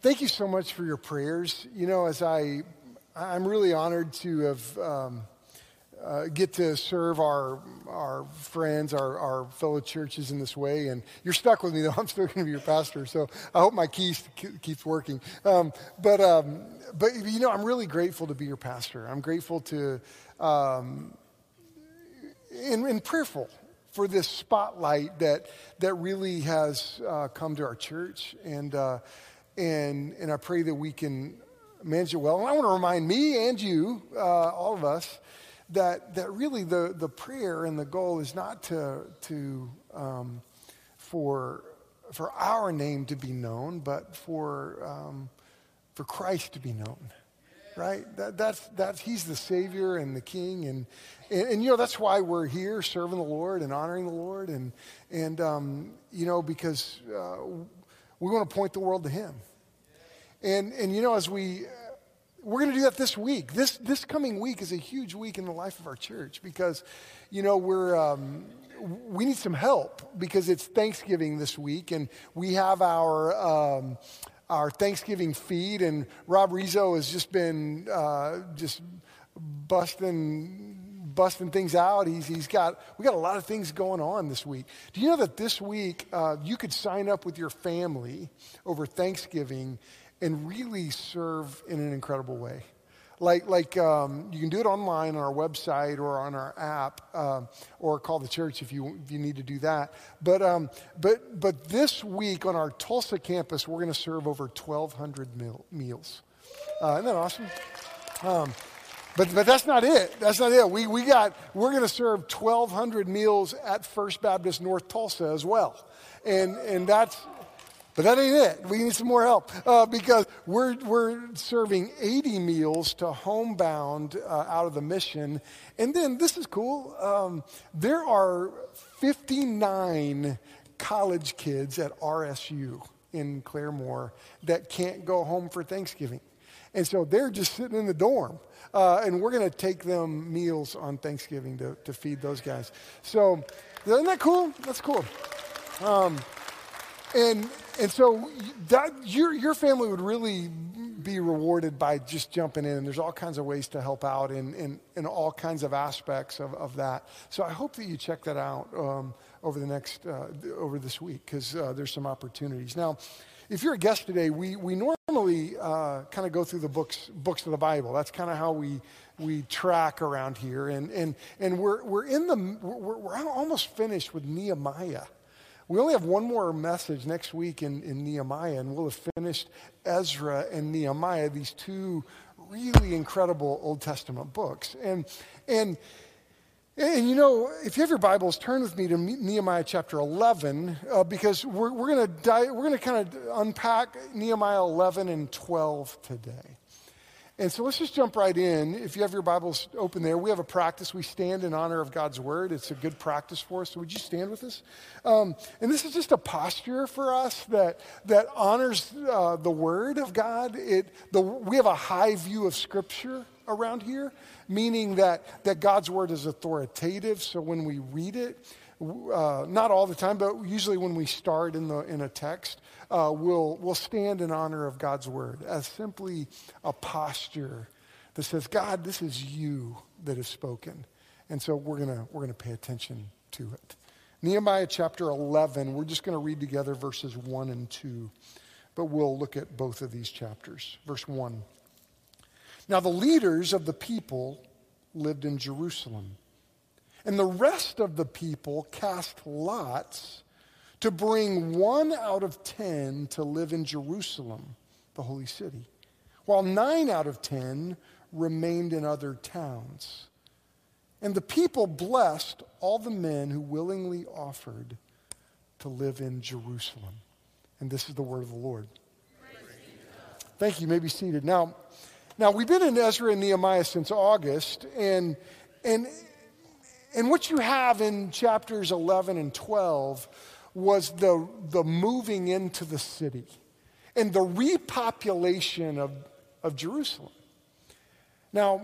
thank you so much for your prayers. You know, as I, I'm really honored to have um, uh, get to serve our our friends, our, our fellow churches in this way. And you're stuck with me though. I'm still going to be your pastor, so I hope my keys keeps working. Um, but um, but you know, I'm really grateful to be your pastor. I'm grateful to um, and, and prayerful for this spotlight that that really has uh, come to our church, and uh, and and I pray that we can manage it well. And I want to remind me and you, uh, all of us, that that really the the prayer and the goal is not to to um, for for our name to be known, but for um, for Christ to be known right? That, that's, that's, he's the Savior and the King. And, and, and, you know, that's why we're here serving the Lord and honoring the Lord. And, and um, you know, because uh, we want to point the world to Him. And, and you know, as we, we're going to do that this week. This, this coming week is a huge week in the life of our church because, you know, we're, um, we need some help because it's Thanksgiving this week and we have our, um, our Thanksgiving feed, and Rob Rizzo has just been uh, just busting busting things out. He's, he's got we got a lot of things going on this week. Do you know that this week uh, you could sign up with your family over Thanksgiving and really serve in an incredible way? Like, like um, you can do it online on our website or on our app, uh, or call the church if you, if you need to do that. But, um, but, but this week on our Tulsa campus, we're going to serve over 1,200 meal, meals. Uh, isn't that awesome? Um, but, but that's not it. That's not it. We, we got, we're going to serve 1,200 meals at First Baptist North Tulsa as well. And, and that's, but that ain't it. We need some more help uh, because we're, we're serving 80 meals to homebound uh, out of the mission. And then this is cool. Um, there are 59 college kids at RSU in Claremore that can't go home for Thanksgiving. And so they're just sitting in the dorm. Uh, and we're going to take them meals on Thanksgiving to, to feed those guys. So, isn't that cool? That's cool. Um, and and so that, your, your family would really be rewarded by just jumping in. And there's all kinds of ways to help out in, in, in all kinds of aspects of, of that. So I hope that you check that out um, over the next, uh, over this week, because uh, there's some opportunities. Now, if you're a guest today, we, we normally uh, kind of go through the books, books of the Bible. That's kind of how we, we track around here. And, and, and we're, we're in the, we're, we're almost finished with Nehemiah. We only have one more message next week in, in Nehemiah, and we'll have finished Ezra and Nehemiah, these two really incredible Old Testament books. And, and, and you know, if you have your Bibles, turn with me to Nehemiah chapter 11, uh, because we're, we're going to kind of unpack Nehemiah 11 and 12 today. And so let's just jump right in. If you have your Bibles open there, we have a practice. We stand in honor of God's word. It's a good practice for us. So would you stand with us? Um, and this is just a posture for us that, that honors uh, the word of God. It, the, we have a high view of Scripture around here, meaning that, that God's word is authoritative. So when we read it, uh, not all the time, but usually when we start in, the, in a text, uh, will, we'll stand in honor of God's word as simply a posture that says, God, this is you that has spoken. And so we're going we're going to pay attention to it. Nehemiah chapter 11, we're just going to read together verses 1 and 2, but we'll look at both of these chapters. Verse 1. Now the leaders of the people lived in Jerusalem, and the rest of the people cast lots to bring one out of ten to live in Jerusalem, the holy city, while nine out of ten remained in other towns. And the people blessed all the men who willingly offered to live in Jerusalem. And this is the word of the Lord. Thank you. you may be seated. Now, now we've been in Ezra and Nehemiah since August, and and and what you have in chapters 11 and 12 was the, the moving into the city and the repopulation of, of Jerusalem. Now,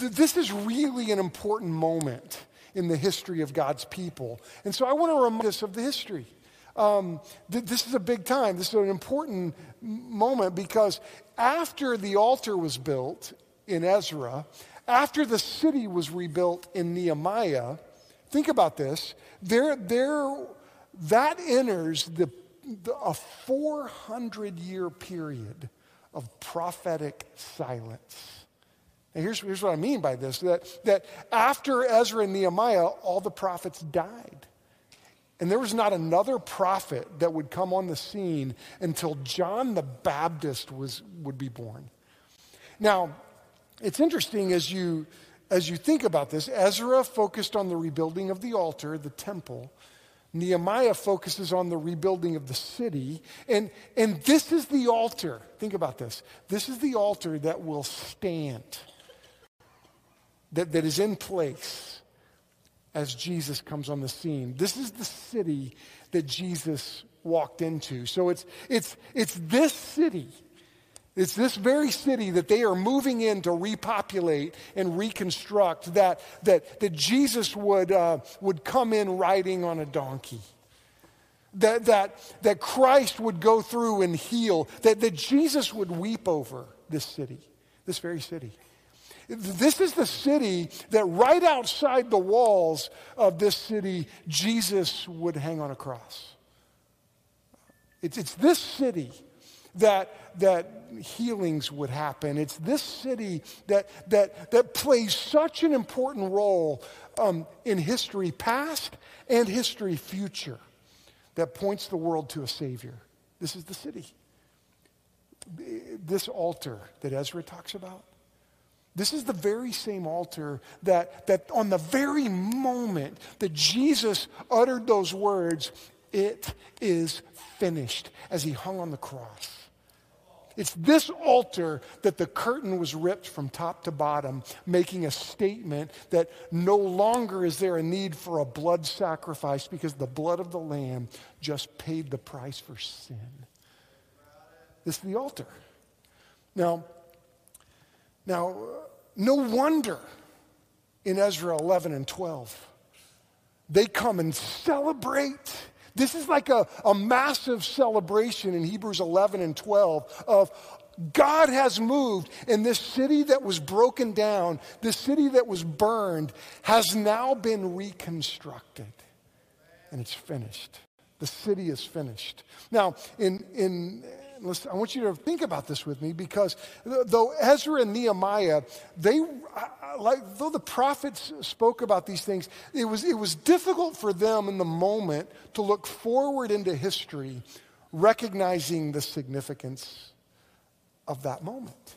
th- this is really an important moment in the history of God's people. And so I want to remind us of the history. Um, th- this is a big time. This is an important moment because after the altar was built in Ezra, after the city was rebuilt in Nehemiah, think about this. There, there, that enters the, the, a 400 year period of prophetic silence. And here's, here's what I mean by this that, that after Ezra and Nehemiah, all the prophets died. And there was not another prophet that would come on the scene until John the Baptist was, would be born. Now, it's interesting as you, as you think about this. Ezra focused on the rebuilding of the altar, the temple. Nehemiah focuses on the rebuilding of the city. And, and this is the altar. Think about this. This is the altar that will stand, that, that is in place as Jesus comes on the scene. This is the city that Jesus walked into. So it's, it's, it's this city. It's this very city that they are moving in to repopulate and reconstruct that, that, that Jesus would, uh, would come in riding on a donkey. That, that, that Christ would go through and heal. That, that Jesus would weep over this city, this very city. This is the city that right outside the walls of this city, Jesus would hang on a cross. It's, it's this city that, that healings would happen. It's this city that, that, that plays such an important role um, in history past and history future that points the world to a Savior. This is the city. This altar that Ezra talks about this is the very same altar that, that on the very moment that Jesus uttered those words, it is finished, as he hung on the cross. It's this altar that the curtain was ripped from top to bottom, making a statement that no longer is there a need for a blood sacrifice because the blood of the Lamb just paid the price for sin. This is the altar. Now, now, no wonder in Ezra 11 and 12, they come and celebrate. This is like a, a massive celebration in Hebrews 11 and 12 of God has moved, and this city that was broken down, this city that was burned, has now been reconstructed. And it's finished. The city is finished. Now, in, in listen, I want you to think about this with me because though Ezra and Nehemiah, they, like, though the prophets spoke about these things, it was, it was difficult for them in the moment to look forward into history, recognizing the significance of that moment.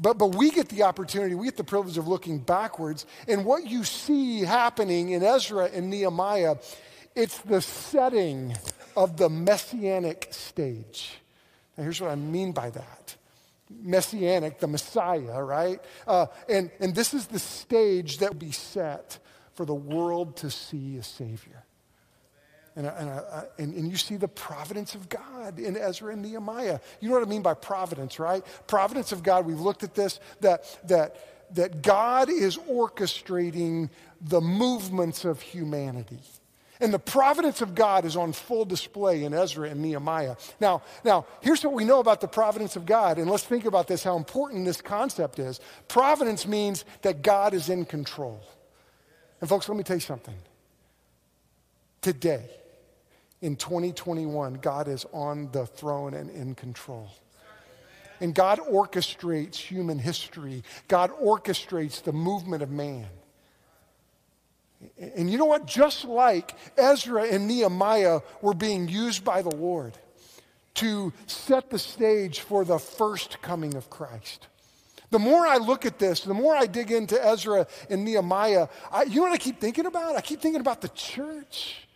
But, but we get the opportunity, we get the privilege of looking backwards. And what you see happening in Ezra and Nehemiah, it's the setting of the messianic stage. Now, here's what I mean by that messianic, the Messiah, right? Uh, and, and this is the stage that will be set for the world to see a Savior. And, and, and, and, you see the providence of God in Ezra and Nehemiah. You know what I mean by providence, right? Providence of God, we've looked at this, that, that, that God is orchestrating the movements of humanity. And the providence of God is on full display in Ezra and Nehemiah. Now, now, here's what we know about the providence of God, and let's think about this how important this concept is. Providence means that God is in control. And, folks, let me tell you something. Today, in 2021, God is on the throne and in control. And God orchestrates human history, God orchestrates the movement of man. And you know what? Just like Ezra and Nehemiah were being used by the Lord to set the stage for the first coming of Christ. The more I look at this, the more I dig into Ezra and Nehemiah, I, you know what I keep thinking about? I keep thinking about the church.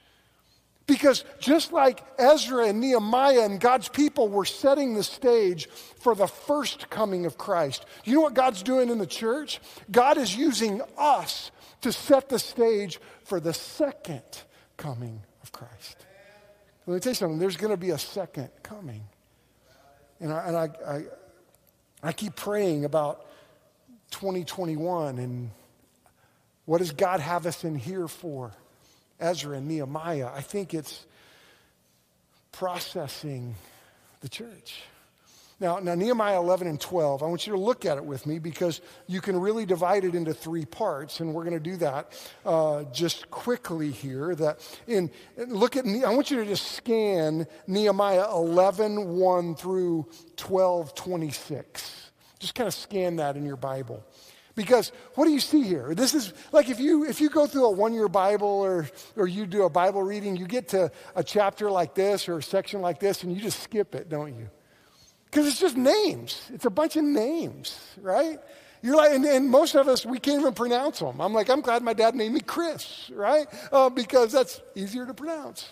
Because just like Ezra and Nehemiah and God's people were setting the stage for the first coming of Christ, you know what God's doing in the church? God is using us to set the stage for the second coming of Christ. Let me tell you something, there's going to be a second coming. And I, and I, I, I keep praying about 2021 and what does God have us in here for? Ezra and Nehemiah. I think it's, processing the church. Now, now, Nehemiah 11 and 12, I want you to look at it with me because you can really divide it into three parts, and we're going to do that uh, just quickly here. That in look at I want you to just scan Nehemiah 11 1 through 12 26. Just kind of scan that in your Bible. Because what do you see here? This is like if you if you go through a one-year Bible or or you do a Bible reading, you get to a chapter like this or a section like this and you just skip it, don't you? Because it's just names. It's a bunch of names, right? You're like, and, and, most of us, we can't even pronounce them. I'm like, I'm glad my dad named me Chris, right? Uh, because that's easier to pronounce,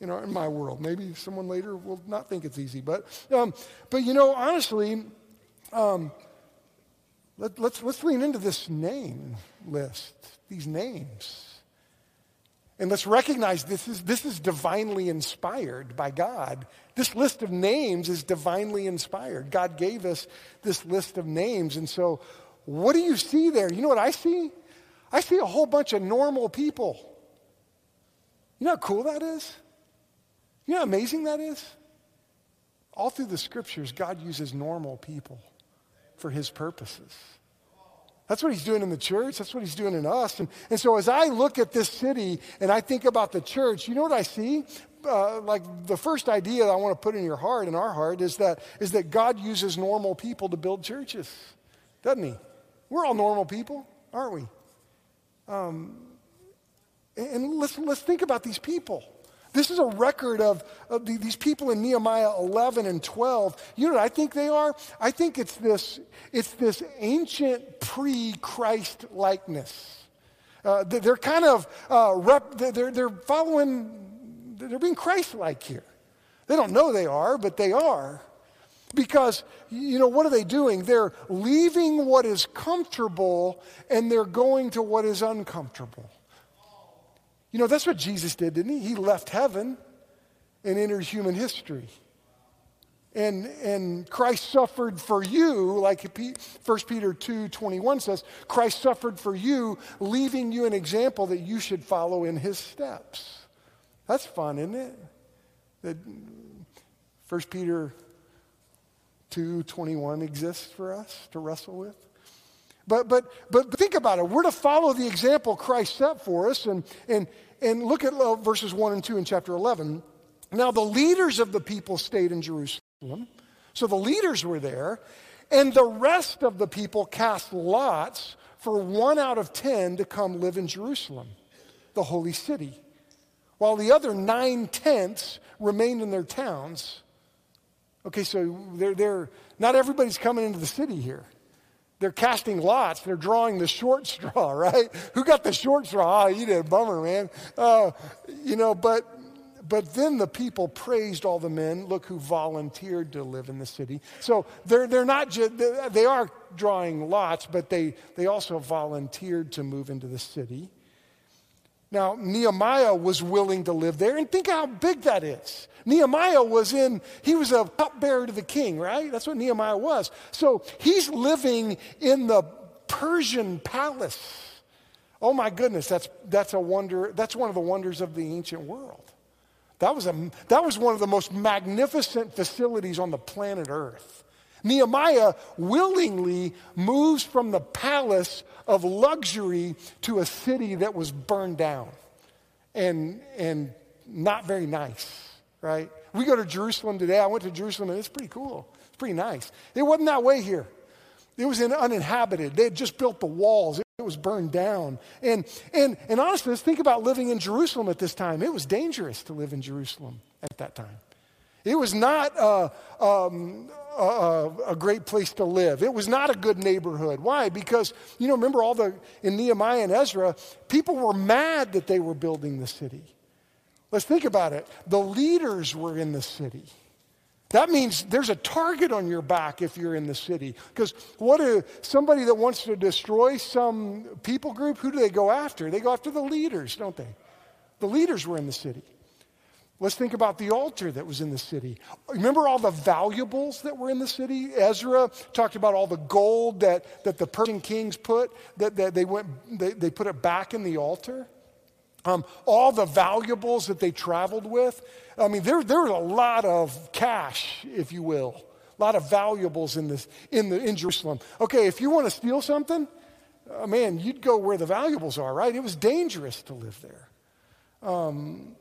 you know, in my world. Maybe someone later will not think it's easy. But, um, but you know, honestly, um, let, let's, let's lean into this name list, these names. And let's recognize this is, this is divinely inspired by God. This list of names is divinely inspired. God gave us this list of names. And so, what do you see there? You know what I see? I see a whole bunch of normal people. You know how cool that is? You know how amazing that is? All through the scriptures, God uses normal people for his purposes. That's what he's doing in the church. That's what he's doing in us. And, and so as I look at this city and I think about the church, you know what I see? Uh, like the first idea that I want to put in your heart, in our heart, is that, is that God uses normal people to build churches, doesn't he? We're all normal people, aren't we? Um, and let's, let's think about these people. This is a record of, of the, these people in Nehemiah 11 and 12. You know what I think they are? I think it's this, it's this ancient pre Christ likeness. Uh, they're kind of uh, rep, they're, they're following, they're being Christ like here. They don't know they are, but they are. Because, you know, what are they doing? They're leaving what is comfortable and they're going to what is uncomfortable. You know, that's what Jesus did, didn't he? He left heaven and entered human history. And, and Christ suffered for you, like 1 Peter 2 21 says, Christ suffered for you, leaving you an example that you should follow in his steps. That's fun, isn't it? That 1 Peter 2 21 exists for us to wrestle with. But, but, but think about it. We're to follow the example Christ set for us. And, and, and look at uh, verses 1 and 2 in chapter 11. Now, the leaders of the people stayed in Jerusalem. So the leaders were there. And the rest of the people cast lots for one out of ten to come live in Jerusalem, the holy city, while the other nine tenths remained in their towns. Okay, so they're, they're, not everybody's coming into the city here. They're casting lots. They're drawing the short straw, right? Who got the short straw? Oh, you did. Bummer, man. Uh, you know, but but then the people praised all the men. Look who volunteered to live in the city. So they're, they're not just, they are drawing lots, but they, they also volunteered to move into the city. Now, Nehemiah was willing to live there, and think how big that is. Nehemiah was in, he was a cupbearer to the king, right? That's what Nehemiah was. So he's living in the Persian palace. Oh my goodness, that's, that's a wonder, that's one of the wonders of the ancient world. That was, a, that was one of the most magnificent facilities on the planet Earth. Nehemiah willingly moves from the palace of luxury to a city that was burned down and, and not very nice, right? We go to Jerusalem today. I went to Jerusalem and it's pretty cool. It's pretty nice. It wasn't that way here. It was uninhabited. They had just built the walls. It was burned down. And, and, and honestly, let's think about living in Jerusalem at this time. It was dangerous to live in Jerusalem at that time. It was not uh, um, a, a, great place to live. It was not a good neighborhood. Why? Because, you know, remember all the, in Nehemiah and Ezra, people were mad that they were building the city. Let's think about it. The leaders were in the city. That means there's a target on your back if you're in the city. Because what if somebody that wants to destroy some people group, who do they go after? They go after the leaders, don't they? The leaders were in the city. Let's think about the altar that was in the city. Remember all the valuables that were in the city? Ezra talked about all the gold that, that the Persian kings put, that, that they, went, they, they put it back in the altar. um, all the valuables that they traveled with. I mean, there, there was a lot of cash, if you will, a lot of valuables in, this, in, the, in Jerusalem. Okay, if you want to steal something, uh, man, you'd go where the valuables are, right? It was dangerous to live there. Um,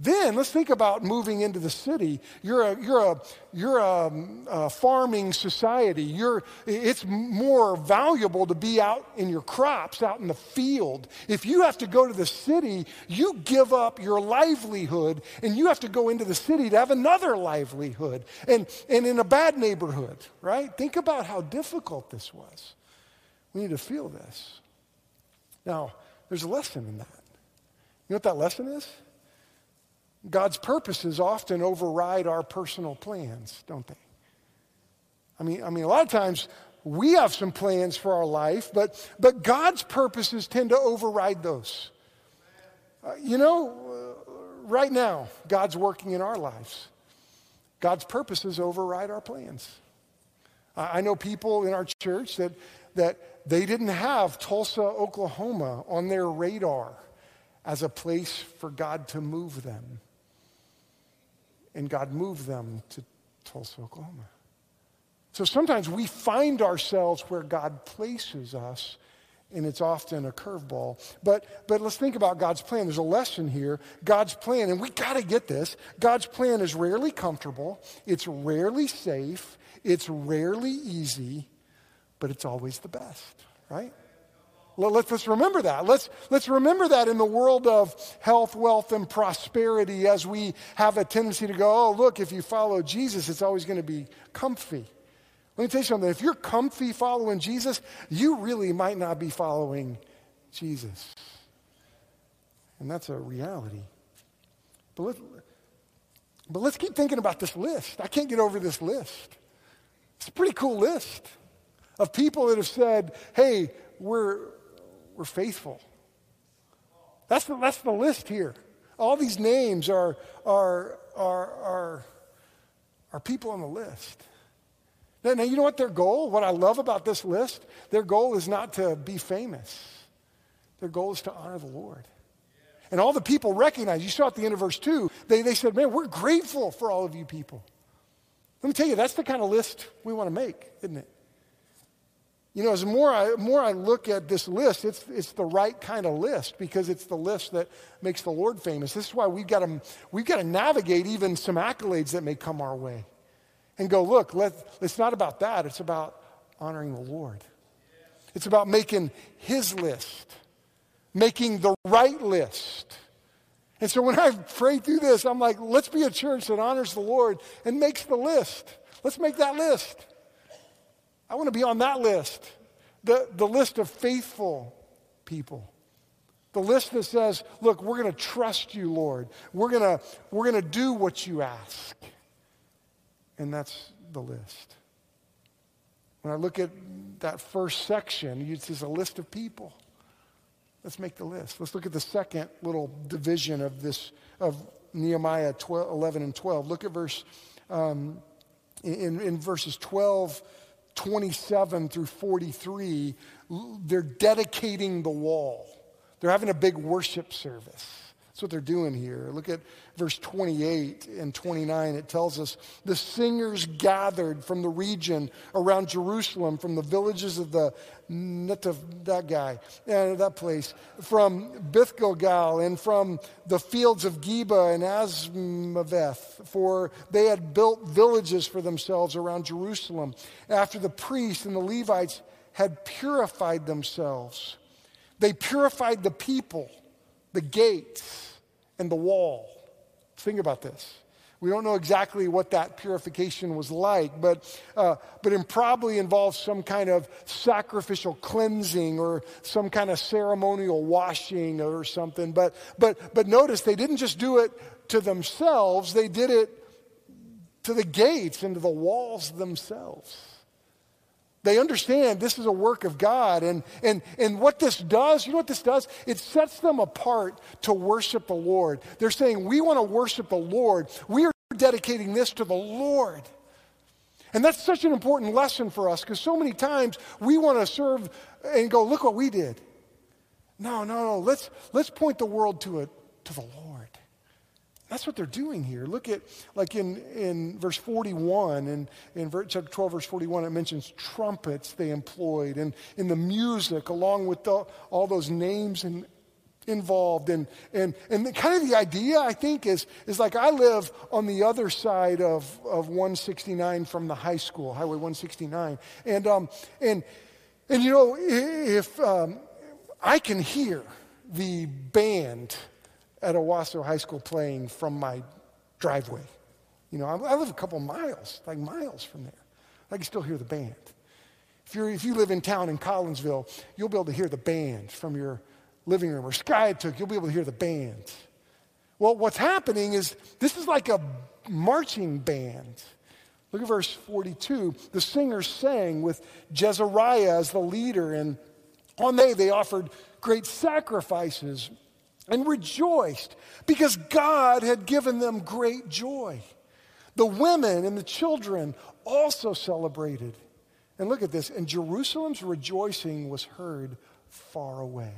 then let's think about moving into the city. You're a, you're a, you're a, a, farming society. You're, it's more valuable to be out in your crops, out in the field. If you have to go to the city, you give up your livelihood and you have to go into the city to have another livelihood and, and in a bad neighborhood, right? Think about how difficult this was. We need to feel this. Now, there's a lesson in that. You know what that lesson is? God's purposes often override our personal plans, don't they? I mean, I mean, a lot of times we have some plans for our life, but, but God's purposes tend to override those. Uh, you know, uh, right now, God's working in our lives. God's purposes override our plans. I, I know people in our church that, that they didn't have Tulsa, Oklahoma on their radar as a place for God to move them and God moved them to Tulsa, Oklahoma. So sometimes we find ourselves where God places us, and it's often a curveball. But, but let's think about God's plan. There's a lesson here. God's plan, and we got to get this God's plan is rarely comfortable, it's rarely safe, it's rarely easy, but it's always the best, right? Let's, let's remember that. Let's, let's remember that in the world of health, wealth, and prosperity as we have a tendency to go, oh, look, if you follow Jesus, it's always going to be comfy. Let me tell you something. If you're comfy following Jesus, you really might not be following Jesus. And that's a reality. But, let, but let's keep thinking about this list. I can't get over this list. It's a pretty cool list of people that have said, hey, we're, we're faithful. That's the, that's the list here. All these names are, are, are, are, are people on the list. Now, now, you know what their goal, what I love about this list? Their goal is not to be famous. Their goal is to honor the Lord. And all the people recognize, you saw at the end of verse 2, they, they said, Man, we're grateful for all of you people. Let me tell you, that's the kind of list we want to make, isn't it? You know, as more I, more I look at this list, it's, it's the right kind of list because it's the list that makes the Lord famous. This is why we've got to, we've got to navigate even some accolades that may come our way and go, look, let, it's not about that. It's about honoring the Lord. It's about making His list, making the right list. And so when I pray through this, I'm like, let's be a church that honors the Lord and makes the list. Let's make that list. I want to be on that list. The, the list of faithful people. The list that says, look, we're going to trust you, Lord. We're going to we're going to do what you ask. And that's the list. When I look at that first section, it's a list of people. Let's make the list. Let's look at the second little division of this, of Nehemiah 12, 11 and 12. Look at verse, um, in, in verses 12 27 through 43, they're dedicating the wall. They're having a big worship service. That's what they're doing here. Look at verse 28 and 29. It tells us the singers gathered from the region around Jerusalem, from the villages of the that guy, uh, that place, from Beth Gilgal and from the fields of Geba and Azmaveth, for they had built villages for themselves around Jerusalem after the priests and the Levites had purified themselves. They purified the people, the gates and the wall. Think about this. We don't know exactly what that purification was like, but, uh, but it probably involves some kind of sacrificial cleansing or some kind of ceremonial washing or something. But, but, but notice they didn't just do it to themselves, they did it to the gates and to the walls themselves. They understand this is a work of God. And, and, and what this does, you know what this does? It sets them apart to worship the Lord. They're saying, We want to worship the Lord. We are dedicating this to the Lord. And that's such an important lesson for us because so many times we want to serve and go, Look what we did. No, no, no. Let's, let's point the world to, a, to the Lord. That's what they're doing here. Look at, like in, in verse 41, and in chapter 12, verse 41, it mentions trumpets they employed, and in the music, along with the, all those names and involved. And, and, and kind of the idea, I think, is, is like I live on the other side of, of 169 from the high school, Highway 169. And, um, and, and you know, if um, I can hear the band at Owasso High School playing from my driveway. You know, I, live a couple miles, like miles from there. I can still hear the band. If, you're, if you live in town in Collinsville, you'll be able to hear the band from your living room. Or Skiatook, you'll be able to hear the band. Well, what's happening is this is like a marching band. Look at verse 42. The singers sang with Jezrahiah as the leader, and on they they offered great sacrifices and rejoiced because God had given them great joy. The women and the children also celebrated. And look at this, and Jerusalem's rejoicing was heard far away.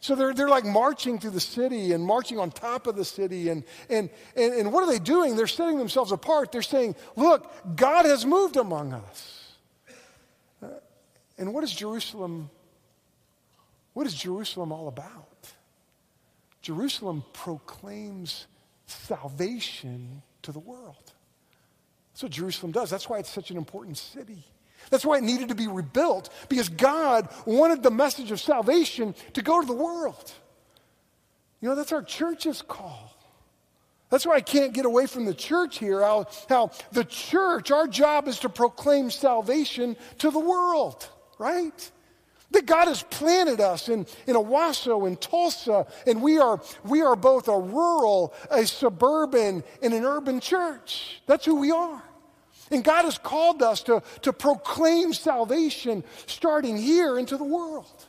So they're, they're like marching through the city and marching on top of the city. And, and, and, and what are they doing? They're setting themselves apart. They're saying, Look, God has moved among us. Uh, and what is Jerusalem? What is Jerusalem all about? Jerusalem proclaims salvation to the world. That's what Jerusalem does. That's why it's such an important city. That's why it needed to be rebuilt, because God wanted the message of salvation to go to the world. You know, that's our church's call. That's why I can't get away from the church here. How, how the church, our job is to proclaim salvation to the world, right? That God has planted us in, in Owasso and Tulsa, and we are, we are both a rural, a suburban, and an urban church. That's who we are. And God has called us to, to proclaim salvation starting here into the world.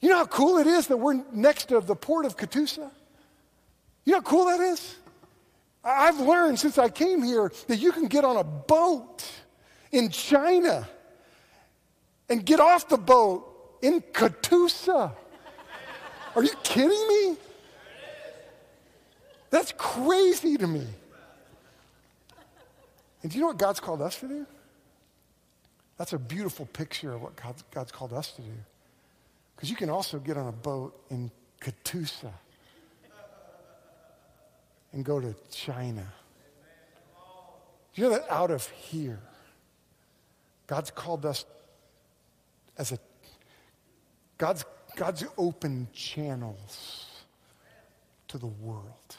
You know how cool it is that we're next to the port of Catoosa? You know how cool that is? I've learned since I came here that you can get on a boat in China and get off the boat in Catoosa. Are you kidding me? That's crazy to me. And do you know what God's called us to do? That's a beautiful picture of what God's, God's called us to do. Because you can also get on a boat in Catoosa and go to China. Do you know that out of here, God's called us as a God's, God's open channels to the world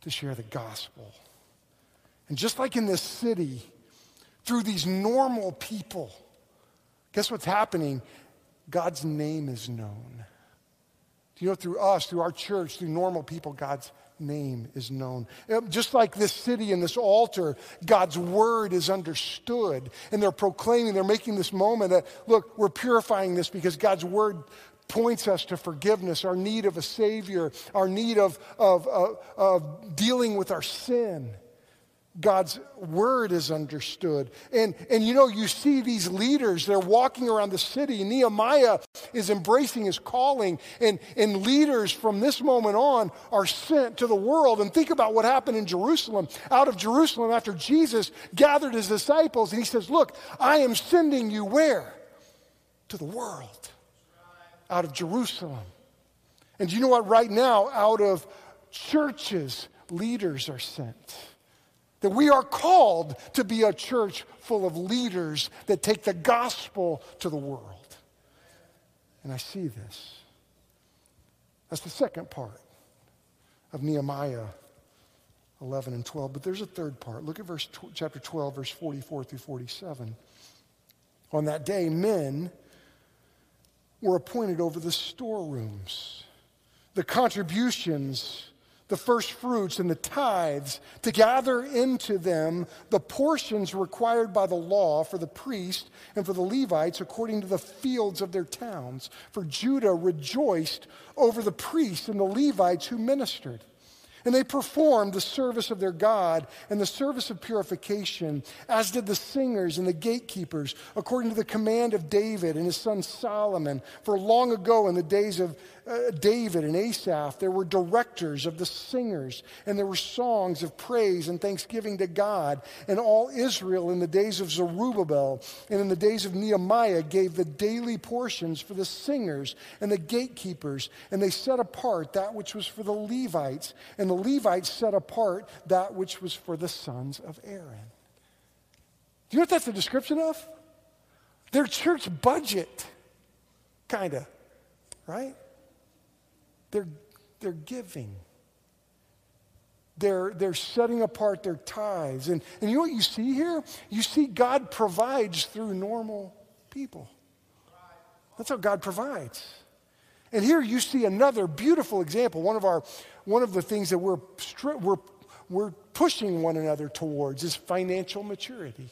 to share the gospel. And just like in this city, through these normal people, guess what's happening? God's name is known. Do you know, through us, through our church, through normal people, God's name is known. Uh, just like this city and this altar, God's word is understood. And they're proclaiming, they're making this moment that, look, we're purifying this because God's word points us to forgiveness, our need of a Savior, our need of, of, of, of dealing with our sin. God's word is understood. And, and you know, you see these leaders, they're walking around the city. Nehemiah is embracing his calling, and, and leaders from this moment on are sent to the world. And think about what happened in Jerusalem. Out of Jerusalem, after Jesus gathered his disciples, and he says, Look, I am sending you where? To the world. Out of Jerusalem. And you know what? Right now, out of churches, leaders are sent. That we are called to be a church full of leaders that take the gospel to the world. And I see this. That's the second part of Nehemiah 11 and 12. But there's a third part. Look at verse chapter 12, verse 44 through 47. On that day, men were appointed over the storerooms, the contributions the first fruits and the tithes, to gather into them the portions required by the law for the priest and for the Levites according to the fields of their towns. For Judah rejoiced over the priests and the Levites who ministered. And they performed the service of their God and the service of purification, as did the singers and the gatekeepers, according to the command of David and his son Solomon. For long ago, in the days of uh, David and Asaph, there were directors of the singers, and there were songs of praise and thanksgiving to God. And all Israel, in the days of Zerubbabel and in the days of Nehemiah, gave the daily portions for the singers and the gatekeepers, and they set apart that which was for the Levites and the Levites set apart that which was for the sons of Aaron. Do you know what that's a description of? Their church budget, kind of, right? They're, they're giving. They're, they're setting apart their tithes. And, and you know what you see here? You see God provides through normal people. That's how God provides. And here you see another beautiful example. One of our one of the things that we're, we're, we're pushing one another towards is financial maturity.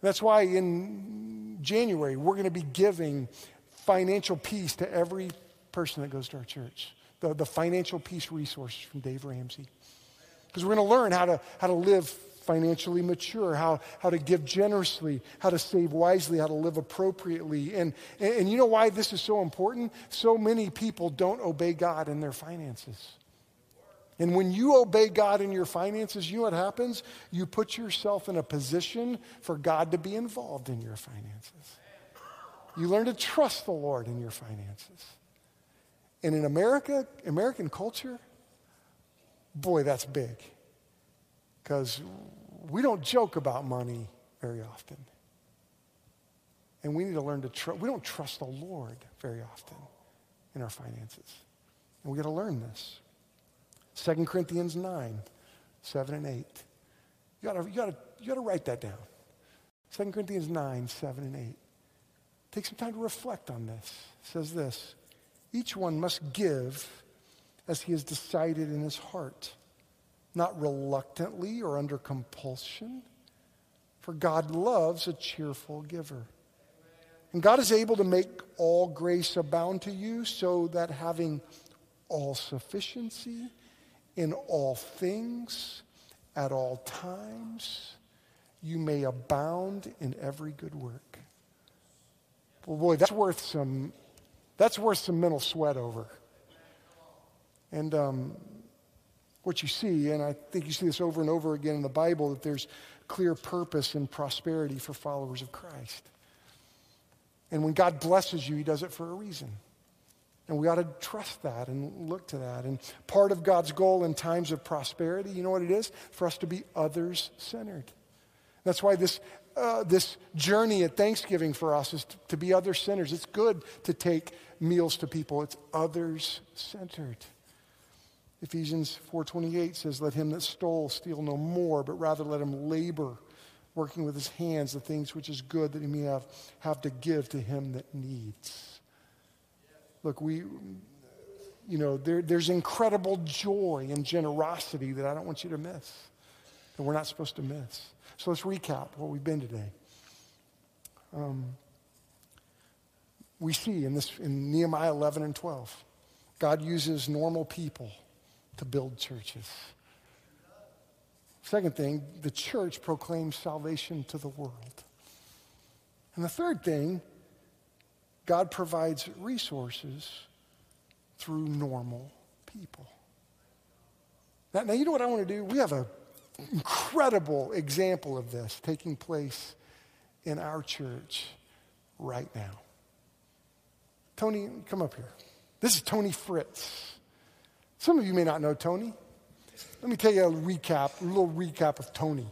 That's why in January, we're going to be giving financial peace to every person that goes to our church. The, the financial peace resources from Dave Ramsey. Because we're going to learn how to, how to live financially mature, how, how to give generously, how to save wisely, how to live appropriately. And, and, and you know why this is so important? So many people don't obey God in their finances. And when you obey God in your finances, you know what happens? You put yourself in a position for God to be involved in your finances. You learn to trust the Lord in your finances. And in America, American culture, boy, that's big. Because we don't joke about money very often. And we need to learn to trust. We don't trust the Lord very often in our finances. And we got to learn this. 2 Corinthians 9, 7 and 8. You gotta, you gotta, you gotta write that down. 2 Corinthians 9, 7 and 8. Take some time to reflect on this. It says this Each one must give as he has decided in his heart not reluctantly or under compulsion, for God loves a cheerful giver. And God is able to make all grace abound to you so that having all sufficiency in all things at all times, you may abound in every good work. Well, boy, that's worth some, that's worth some mental sweat over. And um, what you see, and I think you see this over and over again in the Bible, that there's clear purpose and prosperity for followers of Christ. And when God blesses you, He does it for a reason. And we ought to trust that and look to that. And part of God's goal in times of prosperity, you know what it is? For us to be others centered. That's why this, uh, this journey at Thanksgiving for us is to, to be other centered. It's good to take meals to people, it's others centered. Ephesians 4:28 says, "Let him that stole steal no more, but rather let him labor, working with his hands the things which is good that he may have, have to give to him that needs." Look, we you know, there, there's incredible joy and generosity that I don't want you to miss, that we're not supposed to miss. So let's recap what we've been today. Um, we see in this in Nehemiah 11 and 12, God uses normal people to build churches. Second thing, the church proclaims salvation to the world. And the third thing, God provides resources through normal people. Now, now you know what I want to do? We have an incredible example of this taking place in our church right now. Tony, come up here. This is Tony Fritz. Some of you may not know Tony. Let me tell you a recap, a little recap of Tony.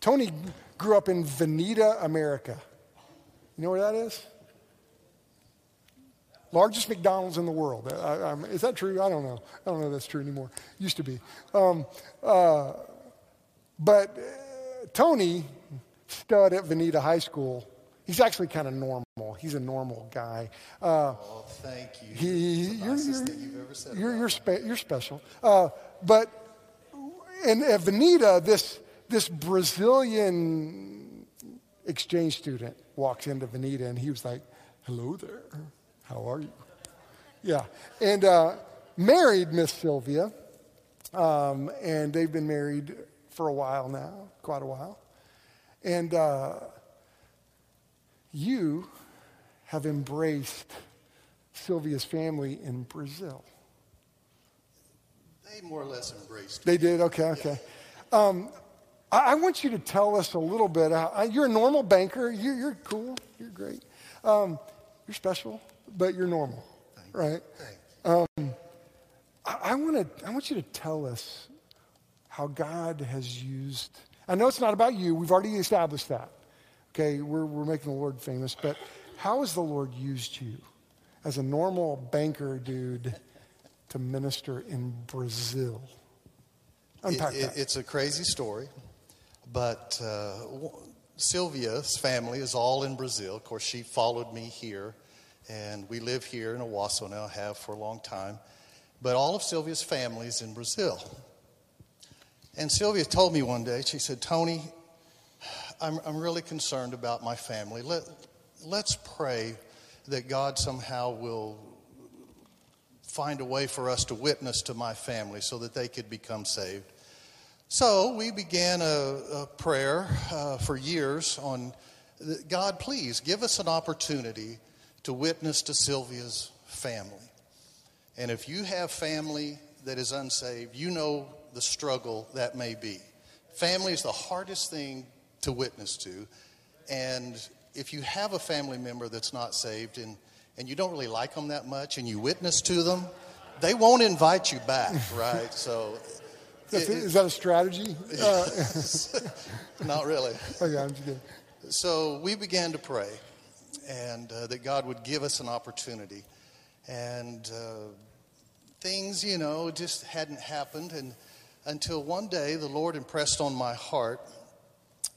Tony grew up in Vinita, America. You know where that is? Largest McDonald's in the world. Is that true? I don't know. I don't know if that's true anymore. Used to be. Um, uh, but uh, Tony stud at Vinita High School He's actually kind of normal. He's a normal guy. Uh, oh, thank you. He, you're, you're, you're, you're, spe- you're, special. Uh, but in at Vinita, this, this Brazilian exchange student walks into Vinita and he was like, hello there. How are you? Yeah. And uh, married Miss Sylvia. Um, and they've been married for a while now, quite a while. And uh, you have embraced Sylvia's family in Brazil. They more or less embraced. They did? Okay, okay. Yeah. Um, I, I, want you to tell us a little bit. Uh, you're a normal banker. You're, you're cool. You're great. Um, you're special, but you're normal, Thank right? Um, I, I, wanna, I want you to tell us how God has used. I know it's not about you. We've already established that. Okay, we're, we're making the Lord famous, but how has the Lord used you as a normal banker dude to minister in Brazil? Unpack it, it, It's a crazy story, but uh, Sylvia's family is all in Brazil. Of course, she followed me here, and we live here in Owasso now, have for a long time. But all of Sylvia's family is in Brazil. And Sylvia told me one day, she said, Tony, I'm, I'm really concerned about my family. Let, let's pray that God somehow will find a way for us to witness to my family so that they could become saved. So we began a, a prayer uh, for years on God, please give us an opportunity to witness to Sylvia's family. And if you have family that is unsaved, you know the struggle that may be. Family is the hardest thing to witness to. And if you have a family member that's not saved and, and you don't really like them that much and you witness to them, they won't invite you back, right? So it, is that a strategy? Uh, not really. Okay, I'm just kidding. So we began to pray, and uh, that God would give us an opportunity, and uh, things, you know, just hadn't happened, and until one day the Lord impressed on my heart,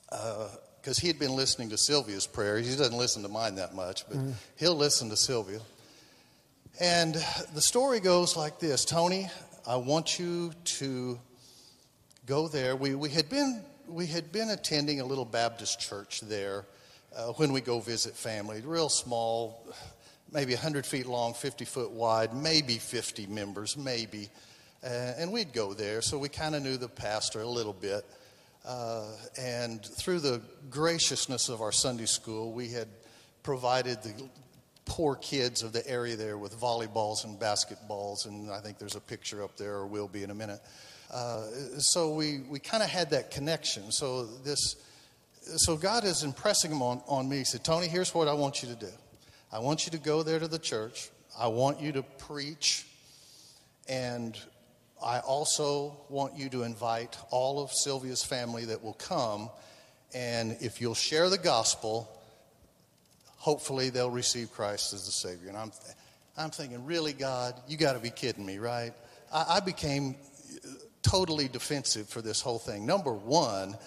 because uh, he had been listening to Sylvia's prayer. He doesn't listen to mine that much, but mm-hmm. he'll listen to Sylvia. And the story goes like this Tony, I want you to go there. We, we, had, been, we had been attending a little Baptist church there uh, when we go visit family, real small, maybe 100 feet long, 50 foot wide, maybe 50 members, maybe. Uh, and we'd go there, so we kind of knew the pastor a little bit. Uh, and through the graciousness of our Sunday school, we had provided the poor kids of the area there with volleyballs and basketballs, and I think there's a picture up there, or will be in a minute. Uh, so we, we kind of had that connection. So this, so God is impressing him on, on me. He said, Tony, here's what I want you to do. I want you to go there to the church. I want you to preach. And I also want you to invite all of Sylvia's family that will come. And if you'll share the gospel, hopefully they'll receive Christ as the Savior. And I'm, I'm thinking, really, God, you got to be kidding me, right? I, I became totally defensive for this whole thing. Number one,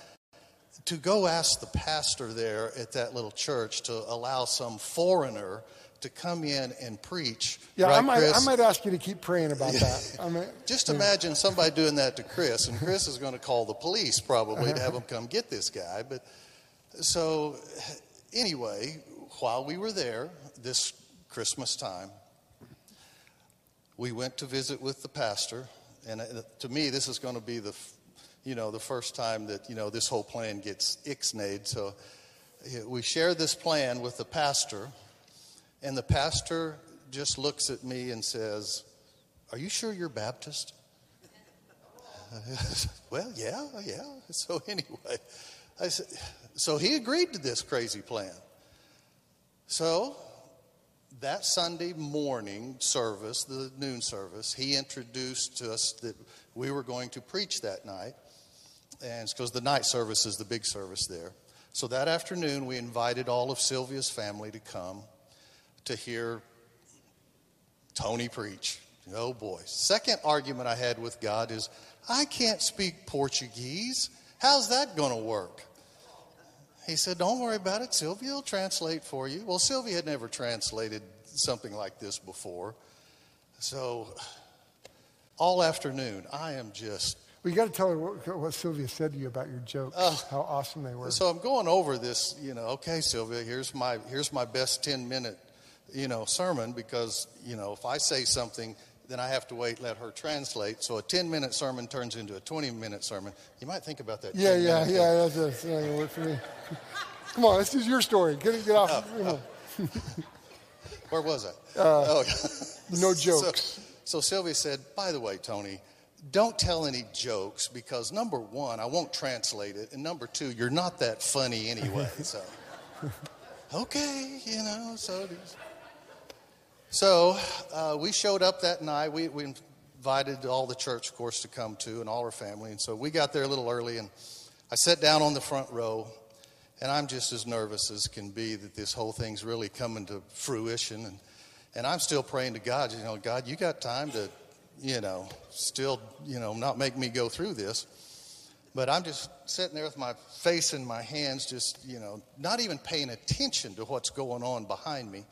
to go ask the pastor there at that little church to allow some foreigner to come in and preach. Yeah, right, I, might, I might ask you to keep praying about that. I mean, Just imagine somebody doing that to Chris, and Chris is going to call the police probably to have them come get this guy. But so, anyway, while we were there this Christmas time, we went to visit with the pastor and uh, to me, this is going to be the, you know, the first time that, you know, this whole plan gets ixnayed. So we share this plan with the pastor, and the pastor just looks at me and says, Are you sure you're Baptist? well, yeah, yeah. So anyway, I said, so he agreed to this crazy plan. So that Sunday morning service, the noon service, he introduced to us that we were going to preach that night. And because the night service is the big service there. So that afternoon, we invited all of Sylvia's family to come to hear Tony preach. Oh boy. Second argument I had with God is I can't speak Portuguese. How's that going to work? He said, Don't worry about it. Sylvia will translate for you. Well, Sylvia had never translated something like this before. So, all afternoon, I am just. Well, you got to tell her what, what, Sylvia said to you about your jokes, uh, how awesome they were. So I'm going over this, you know, okay, Sylvia, here's my, here's my best 10 minute, you know, sermon because, you know, if I say something then I have to wait, let her translate. So a 10 minute sermon turns into a 20 minute sermon. You might think about that. Yeah, 10 yeah, minute yeah. That's, that's not gonna work for me. Come on, this is your story. Get, get off. Oh, come. Oh. Where was I? Uh, oh, No So, jokes. so Sylvia said, by the way, Tony, don't tell any jokes because number one, I won't translate it, and number two, you're not that funny anyway. So, okay, you know. So, is. So uh, we showed up that night. We, we invited all the church, of course, to come too, and all our family. And so we got there a little early, and I sat down on the front row. And I'm just as nervous as can be that this whole thing's really coming to fruition. And, and I'm still praying to God, you know, God, you got time to, you know, still, you know, not make me go through this. But I'm just sitting there with my face in my hands, just, you know, not even paying attention to what's going on behind me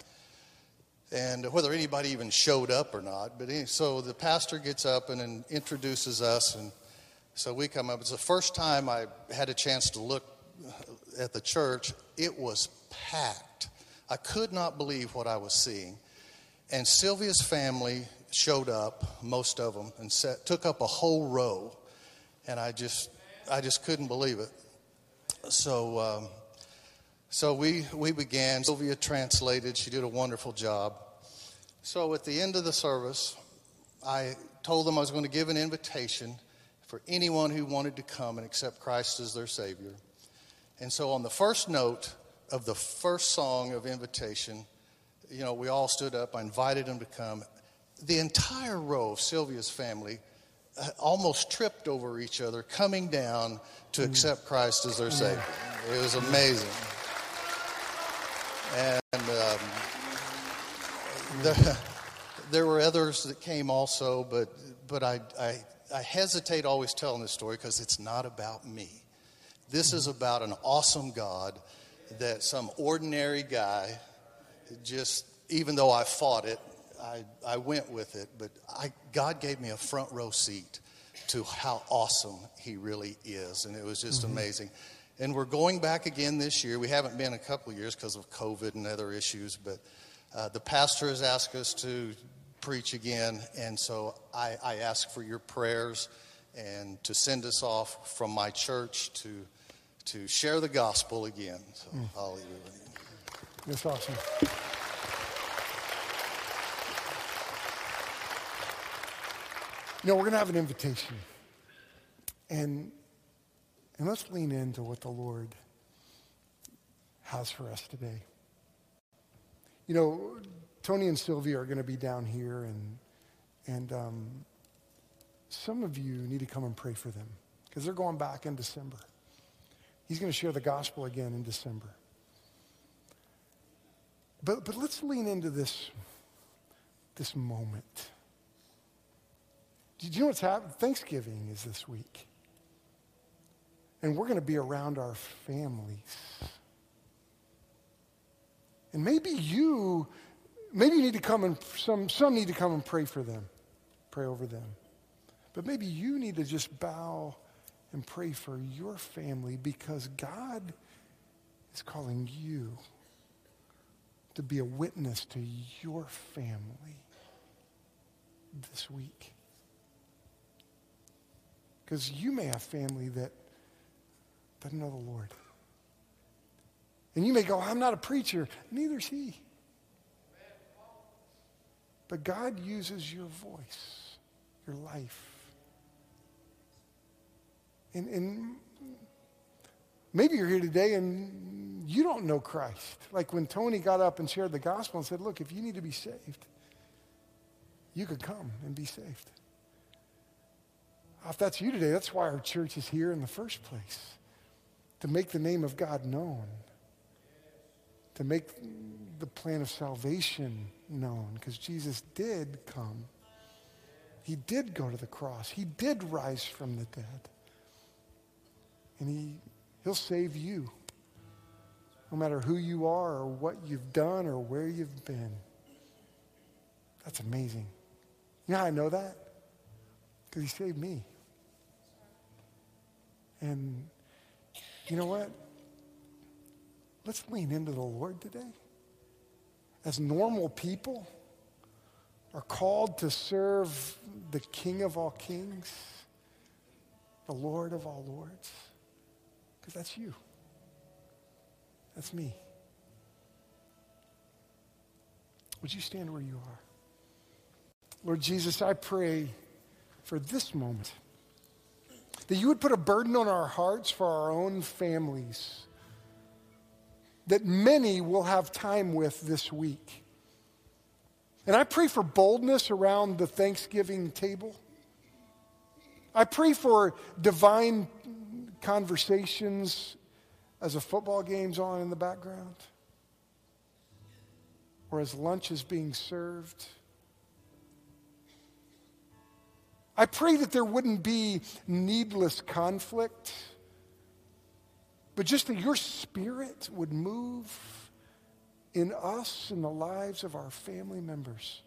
and whether anybody even showed up or not. But any, so the pastor gets up and, and introduces us, and so we come up. It's the first time I had a chance to look at the church. It was packed. I could not believe what I was seeing. And Sylvia's family showed up, most of them, and sat, took up a whole row. And I just, I just couldn't believe it. So, um, so we, we began. Sylvia translated. She did a wonderful job. So at the end of the service, I told them I was going to give an invitation for anyone who wanted to come and accept Christ as their Savior. And so on the first note of the first song of invitation, you know, we all stood up. I invited them to come. The entire row of Sylvia's family uh, almost tripped over each other coming down to accept Christ as their Savior. It was amazing. And um, there, there were others that came also, but, but I, I, I hesitate always telling this story because it's not about me. This is about an awesome God that some ordinary guy just, even though I fought it, I, I went with it, but I, God gave me a front row seat to how awesome He really is. And it was just amazing. And we're going back again this year. We haven't been a couple of years because of COVID and other issues, but uh, the pastor has asked us to preach again. And so I, I ask for your prayers and to send us off from my church to, to share the gospel again. So, hallelujah. That's awesome. You know, we're going to have an invitation. And, and let's lean into what the Lord has for us today. You know, Tony and Sylvia are going to be down here, and, and um, some of you need to come and pray for them because they're going back in December. He's going to share the gospel again in December. But, but let's lean into this, this moment. Do you know what's happening? Thanksgiving is this week. And we're going to be around our families. And maybe you, maybe you need to come and, some, some need to come and pray for them, pray over them. But maybe you need to just bow and pray for your family because God is calling you to be a witness to your family this week. Because you may have family that doesn't know the Lord. And you may go, I'm not a preacher. Neither is he. But God uses your voice, your life. And, and maybe you're here today and you don't know Christ. Like when Tony got up and shared the gospel and said, Look, if you need to be saved, you could come and be saved. If that's you today, that's why our church is here in the first place to make the name of God known, to make the plan of salvation known, because Jesus did come. He did go to the cross, He did rise from the dead. And he, He'll save you, no matter who you are or what you've done or where you've been. That's amazing. You know I know that? Because He saved me. And you know what? Let's lean into the Lord today. As normal people, are called to serve the King of all kings, the Lord of all lords? Because that's you. That's me. Would you stand where you are? Lord Jesus, I pray for this moment that you would put a burden on our hearts for our own families that many will have time with this week. And I pray for boldness around the Thanksgiving table. I pray for divine conversations as a football game's on in the background or as lunch is being served. I pray that there wouldn't be needless conflict, but just that your spirit would move in us and the lives of our family members.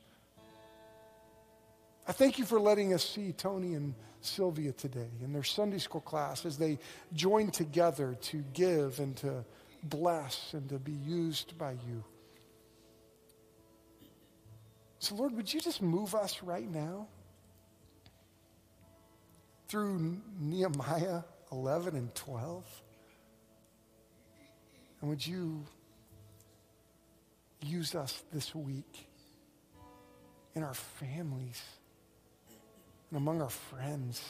I thank you for letting us see Tony and Sylvia today in their Sunday school class as they join together to give and to bless and to be used by you. So, Lord, would you just move us right now through Nehemiah 11 and 12? And would you use us this week in our families and among our friends?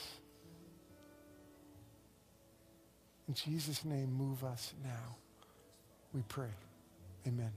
In Jesus' name, move us now. We pray. Amen.